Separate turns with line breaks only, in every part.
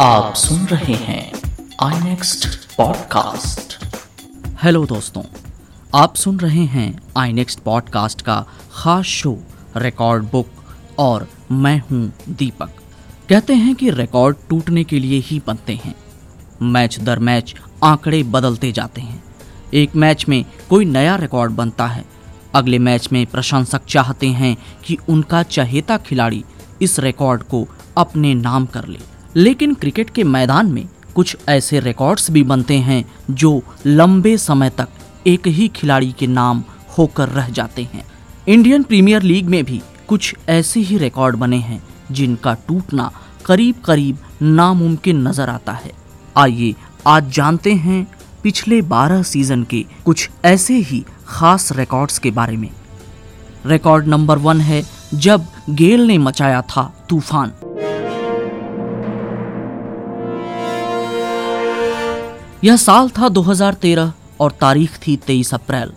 आप सुन रहे हैं आई नेक्स्ट पॉडकास्ट
हेलो दोस्तों, आप सुन रहे हैं आई नेक्स्ट पॉडकास्ट का खास शो रिकॉर्ड बुक और मैं हूँ दीपक। कहते हैं कि रिकॉर्ड टूटने के लिए ही बनते हैं। मैच दर मैच आंकड़े बदलते जाते हैं। एक मैच में कोई नया रिकॉर्ड बनता है। अगले मैच में प्रशंसक चाहते हैं कि उनका चहेता खिलाड़ी इस रिकॉर्ड को अपने नाम कर ले। लेकिन क्रिकेट के मैदान में कुछ ऐसे रिकॉर्ड्स भी बनते हैं जो लंबे समय तक एक ही खिलाड़ी के नाम होकर रह जाते हैं। इंडियन प्रीमियर लीग में भी कुछ ऐसे ही रिकॉर्ड बने हैं जिनका टूटना करीब करीब नामुमकिन नज़र आता है। आइए आज जानते हैं पिछले 12 सीज़न के कुछ ऐसे ही खास रिकॉर्ड्स के बारे में। रिकॉर्ड नंबर वन है, जब गेल ने मचाया था तूफ़ान। यह साल था 2013 और तारीख थी 23 अप्रैल।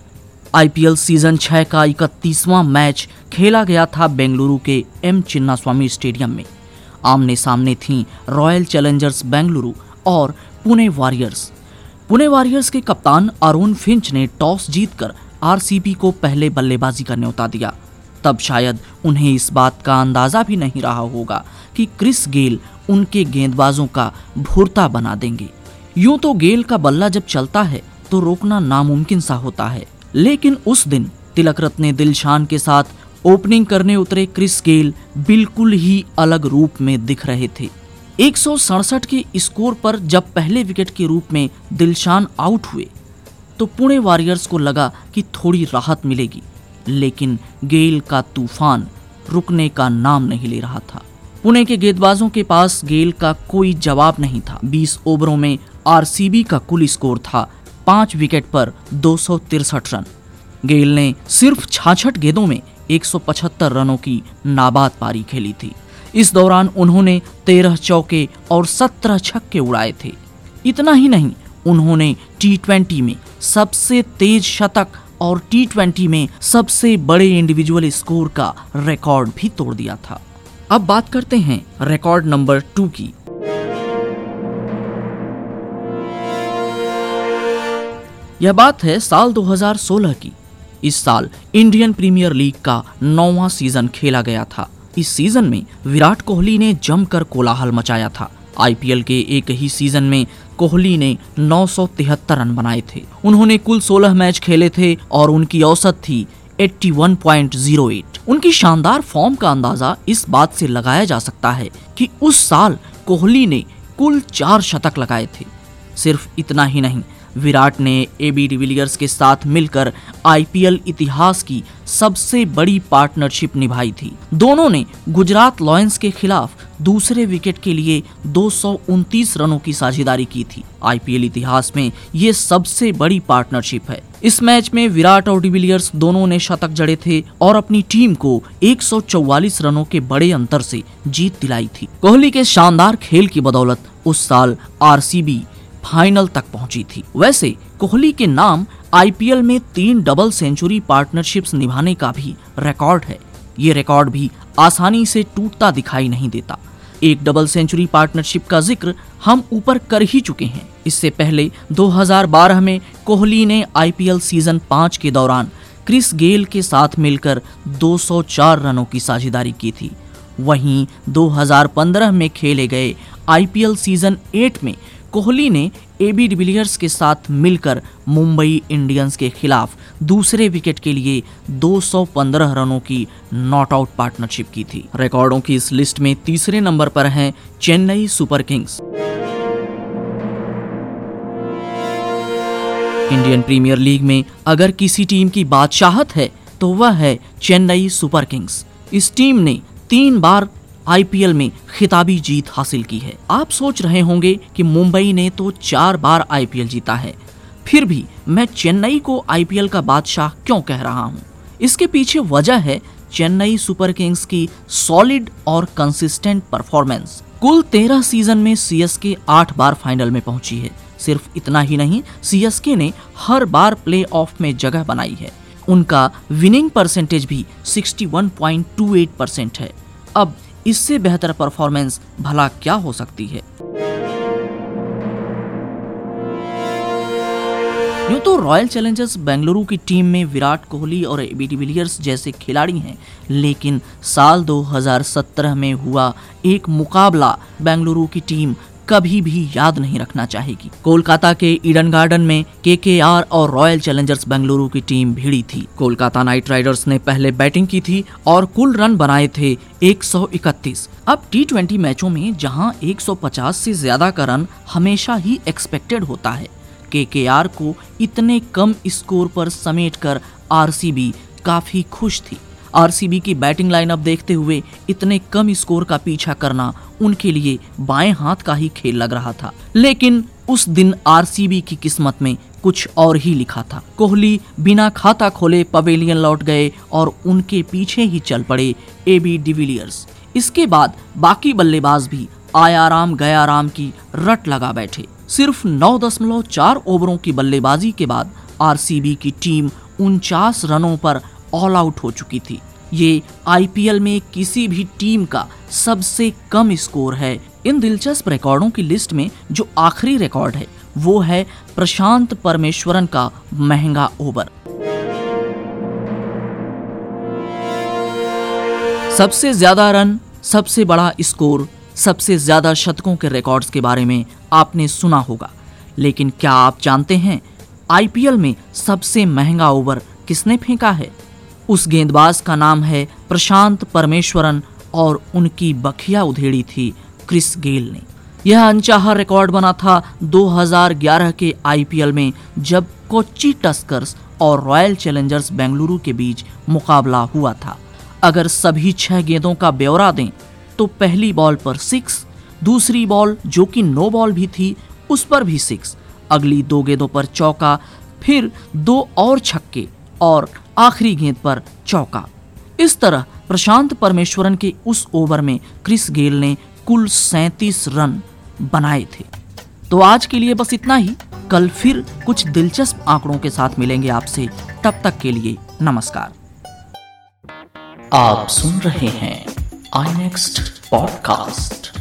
आईपीएल सीज़न 6 का इकतीसवां मैच खेला गया था बेंगलुरु के एम चिन्नास्वामी स्टेडियम में। आमने सामने थी रॉयल चैलेंजर्स बेंगलुरु और पुणे वॉरियर्स। पुणे वॉरियर्स के कप्तान अरुण फिंच ने टॉस जीतकर आरसीबी को पहले बल्लेबाजी का न्योता दिया। तब शायद उन्हें इस बात का अंदाज़ा भी नहीं रहा होगा कि क्रिस गेल उनके गेंदबाजों का भूरता बना देंगे। यूँ तो गेल का बल्ला जब चलता है तो रोकना नामुमकिन सा होता है। लेकिन उस दिन, तिलक रत्ने दिलशान के साथ ओपनिंग करने उतरे क्रिस गेल बिल्कुल ही अलग रूप में दिख रहे थे। एक के स्कोर पर जब पहले विकेट के रूप में दिलशान आउट हुए तो पुणे वॉरियर्स को लगा कि थोड़ी राहत मिलेगी। लेकिन गेल का तूफ़ान रुकने का नाम नहीं ले रहा था। पुणे के गेंदबाजों के पास गेल का कोई जवाब नहीं था। 20 ओवरों में आरसीबी का कुल स्कोर था पाँच विकेट पर दो रन। गेल ने सिर्फ़ छाछठ गेंदों में 175 रनों की नाबाद पारी खेली थी। इस दौरान उन्होंने तेरह चौके और सत्रह छक्के उड़ाए थे। इतना ही नहीं, उन्होंने टी में सबसे तेज शतक और टी में सबसे बड़े इंडिविजुअल स्कोर का रिकॉर्ड भी तोड़ दिया था। अब बात करते हैं रिकॉर्ड नंबर टू की। यह बात है साल 2016 की। इस साल इंडियन प्रीमियर लीग का नौवा सीज़न खेला गया था। इस सीज़न में विराट कोहली ने जमकर कोलाहल मचाया था। आईपीएल के एक ही सीज़न में कोहली ने नौ सौ तिहत्तर रन बनाए थे। उन्होंने कुल 16 मैच खेले थे और उनकी औसत थी 81.08 उनकी शानदार फॉर्म का अंदाज़ा इस बात से लगाया जा सकता है कि उस साल कोहली ने कुल चार शतक लगाए थे। सिर्फ़ इतना ही नहीं, विराट ने ए बी डिविलियर्स के साथ मिलकर आईपीएल इतिहास की सबसे बड़ी पार्टनरशिप निभाई थी। दोनों ने गुजरात लॉयंस के खिलाफ दूसरे विकेट के लिए दो सौ उनतीस रनों की साझेदारी की थी। आईपीएल इतिहास में ये सबसे बड़ी पार्टनरशिप है। इस मैच में विराट और डिविलियर्स दोनों ने शतक जड़े थे और अपनी टीम को 144 रनों के बड़े अंतर से जीत दिलाई थी। कोहली के शानदार खेल की बदौलत उस साल आरसीबी फाइनल तक पहुँची थी। वैसे, कोहली के नाम आईपीएल में तीन डबल सेंचुरी पार्टनरशिप्स निभाने का भी रिकॉर्ड है। ये रिकॉर्ड भी आसानी से टूटता दिखाई नहीं देता। एक डबल सेंचुरी पार्टनरशिप का ज़िक्र हम ऊपर कर ही चुके हैं। इससे पहले 2012 में कोहली ने आईपीएल सीज़न पाँच के दौरान क्रिस गेल के साथ मिलकर 204 रनों की साझेदारी की थी। वहीं 2015 में खेले गए आईपीएल सीज़न 8 में कोहली ने एबी डिविलियर्स के साथ मिलकर मुंबई इंडियंस के खिलाफ दूसरे विकेट के लिए 215 रनों की नॉट आउट पार्टनरशिप की थी। रिकॉर्डों की इस लिस्ट में तीसरे नंबर पर हैं Chennai Super Kings. Indian Premier League में अगर किसी टीम की बादशाहत है तो वह है चेन्नई सुपर किंग्स। इस टीम ने तीन बार आईपीएल में खिताबी जीत हासिल की है। आप सोच रहे होंगे कि मुंबई ने तो चार बार आईपीएल जीता है। फिर भी मैं चेन्नई को आईपीएल का बादशाह क्यों कह रहा हूँ? इसके पीछे वजह है चेन्नई सुपर किंग्स की सॉलिड और कंसिस्टेंट परफॉर्मेंस। कुल तेरह सीज़न में सीएसके आठ बार फाइनल में पहुँची है। सिर्फ़ इतना ही नहीं सीएसके ने हर बार प्ले ऑफ़ में जगह बनाई है। उनका विनिंग परसेंटेज भी 61.28 परसेंट है। अब इससे बेहतर परफॉर्मेंस भला क्या हो सकती है? यूँ तो रॉयल चैलेंजर्स बेंगलुरु की टीम में विराट कोहली और एबी डिविलियर्स जैसे खिलाड़ी हैं, लेकिन साल 2017 में हुआ एक मुकाबला बेंगलुरु की टीम कभी भी याद नहीं रखना चाहेगी। कोलकाता के ईडन गार्डन में केकेआर और रॉयल चैलेंजर्स बेंगलुरु की टीम भिड़ी थी। कोलकाता नाइट राइडर्स ने पहले बैटिंग की थी और कुल रन बनाए थे 131 अब टी मैचों में जहाँ 150 से ज़्यादा का रन हमेशा ही एक्सपेक्टेड होता है, केकेआर को इतने कम स्कोर पर समेटकर आरसीबी काफ़ी खुश थी। आरसीबी की बैटिंग लाइनअप देखते हुए इतने कम स्कोर का पीछा करना उनके लिए बाएँ हाथ का ही खेल लग रहा था। लेकिन उस दिन आरसीबी की किस्मत में कुछ और ही लिखा था। कोहली बिना खाता खोले पवेलियन लौट गए और उनके पीछे ही चल पड़े एबी डिविलियर्स। इसके बाद बाकी बल्लेबाज भी आया राम गया राम की रट लगा बैठे। सिर्फ़ नौ दशमलव चार ओवरों की बल्लेबाजी के बाद आरसीबी की टीम उनचास रनों पर ऑल आउट हो चुकी थी। ये आईपीएल में किसी भी टीम का सबसे कम स्कोर है। इन दिलचस्प रिकॉर्डों की लिस्ट में जो आखिरी रिकॉर्ड है, वो है प्रशांत परमेश्वरन का महँगा ओवर सबसे ज़्यादा रन सबसे बड़ा स्कोर सबसे ज़्यादा शतकों के रिकॉर्ड्स के बारे में आपने सुना होगा। लेकिन क्या आप जानते हैं आईपीएल में सबसे महँगा ओवर किसने फेंका है? उस गेंदबाज का नाम है प्रशांत परमेश्वरन और उनकी बखिया उधेड़ी थी क्रिस गेल ने। यह अनचाहा रिकॉर्ड बना था 2011 के आईपीएल में जब कोच्चि टस्कर्स और रॉयल चैलेंजर्स बेंगलुरु के बीच मुकाबला हुआ था। अगर सभी छह गेंदों का ब्यौरा दें तो पहली बॉल पर सिक्स, दूसरी बॉल जो कि नो बॉल भी थी, उस पर भी सिक्स। अगली दो गेंदों पर चौका, फिर दो और छक्के और आखिरी गेंद पर चौका। इस तरह प्रशांत परमेश्वरन के उस ओवर में क्रिस गेल ने कुल सैतीस रन बनाए थे। तो आज के लिए बस इतना ही। कल फिर कुछ दिलचस्प आंकड़ों के साथ मिलेंगे आपसे। तब तक के लिए नमस्कार।
आप सुन रहे हैं आई नेक्स्ट पॉडकास्ट